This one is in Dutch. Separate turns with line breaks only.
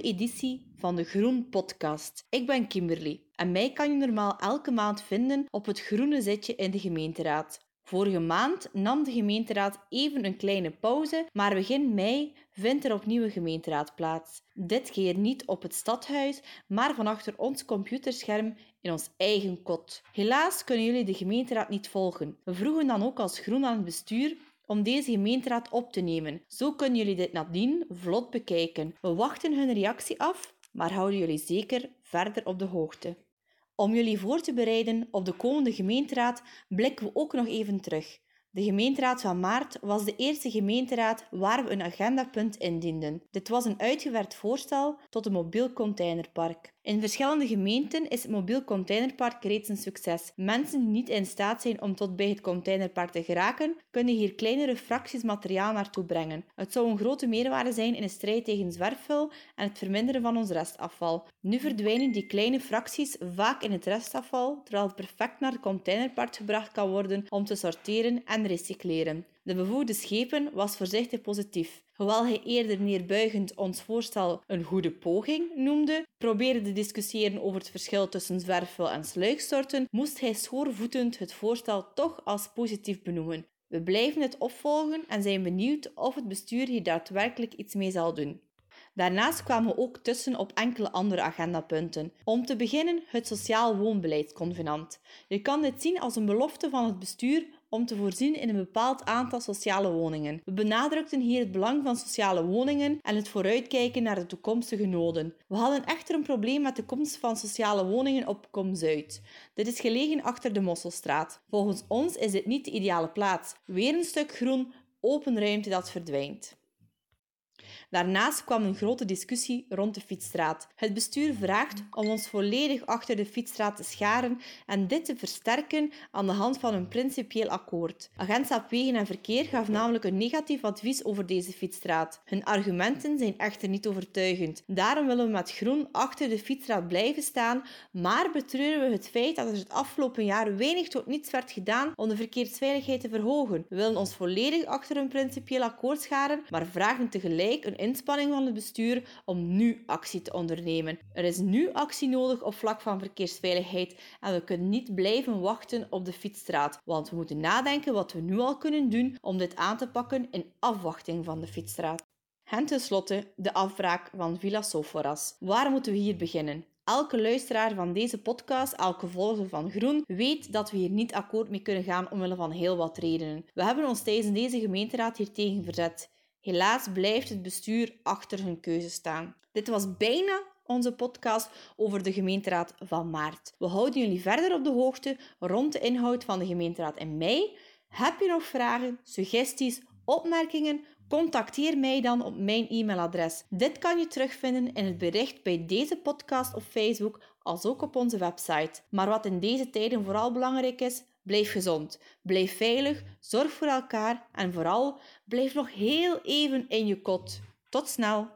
editie van de Groen Podcast. Ik ben Kimberly en mij kan je normaal elke maand vinden op het groene zitje in de gemeenteraad. Vorige maand nam de gemeenteraad even een kleine pauze, maar begin mei vindt er opnieuw een gemeenteraad plaats. Dit keer niet op het stadhuis, maar van achter ons computerscherm in ons eigen kot. Helaas kunnen jullie de gemeenteraad niet volgen. We vroegen dan ook als groen aan het bestuur om deze gemeenteraad op te nemen. Zo kunnen jullie dit nadien vlot bekijken. We wachten hun reactie af, maar houden jullie zeker verder op de hoogte. Om jullie voor te bereiden op de komende gemeenteraad blikken we ook nog even terug. De gemeenteraad van maart was de eerste gemeenteraad waar we een agendapunt indienden. Dit was een uitgewerkt voorstel tot een mobiel containerpark. In verschillende gemeenten is het mobiel containerpark reeds een succes. Mensen die niet in staat zijn om tot bij het containerpark te geraken, kunnen hier kleinere fracties materiaal naartoe brengen. Het zou een grote meerwaarde zijn in de strijd tegen zwerfvuil en het verminderen van ons restafval. Nu verdwijnen die kleine fracties vaak in het restafval, terwijl het perfect naar het containerpark gebracht kan worden om te sorteren en recycleren. De bevoegde schepen was voorzichtig positief. Hoewel hij eerder neerbuigend ons voorstel een goede poging noemde, probeerde te discussiëren over het verschil tussen zwerfvuil en sluiksoorten, moest hij schoorvoetend het voorstel toch als positief benoemen. We blijven het opvolgen en zijn benieuwd of het bestuur hier daadwerkelijk iets mee zal doen. Daarnaast kwamen we ook tussen op enkele andere agendapunten. Om te beginnen het Sociaal Woonbeleidsconvenant. Je kan dit zien als een belofte van het bestuur om te voorzien in een bepaald aantal sociale woningen. We benadrukten hier het belang van sociale woningen en het vooruitkijken naar de toekomstige noden. We hadden echter een probleem met de komst van sociale woningen op Kom Zuid. Dit is gelegen achter de Mosselstraat. Volgens ons is dit niet de ideale plaats. Weer een stuk groen, open ruimte dat verdwijnt. Daarnaast kwam een grote discussie rond de fietsstraat. Het bestuur vraagt om ons volledig achter de fietsstraat te scharen en dit te versterken aan de hand van een principieel akkoord. Agentschap Wegen en Verkeer gaf namelijk een negatief advies over deze fietsstraat. Hun argumenten zijn echter niet overtuigend. Daarom willen we met groen achter de fietsstraat blijven staan, maar betreuren we het feit dat er het afgelopen jaar weinig tot niets werd gedaan om de verkeersveiligheid te verhogen. We willen ons volledig achter een principieel akkoord scharen, maar vragen tegelijk een inspanning van het bestuur om nu actie te ondernemen. Er is nu actie nodig op vlak van verkeersveiligheid en we kunnen niet blijven wachten op de fietsstraat, want we moeten nadenken wat we nu al kunnen doen om dit aan te pakken in afwachting van de fietsstraat. En tenslotte de afbraak van Villa Soforas. Waar moeten we hier beginnen? Elke luisteraar van deze podcast, elke volger van Groen, weet dat we hier niet akkoord mee kunnen gaan omwille van heel wat redenen. We hebben ons tijdens deze gemeenteraad hier tegen verzet. Helaas blijft het bestuur achter hun keuze staan. Dit was bijna onze podcast over de gemeenteraad van maart. We houden jullie verder op de hoogte rond de inhoud van de gemeenteraad in mei. Heb je nog vragen, suggesties, opmerkingen? Contacteer mij dan op mijn e-mailadres. Dit kan je terugvinden in het bericht bij deze podcast op Facebook, als ook op onze website. Maar wat in deze tijden vooral belangrijk is, Blijf gezond, blijf veilig, zorg voor elkaar en vooral blijf nog heel even in je kot. Tot snel!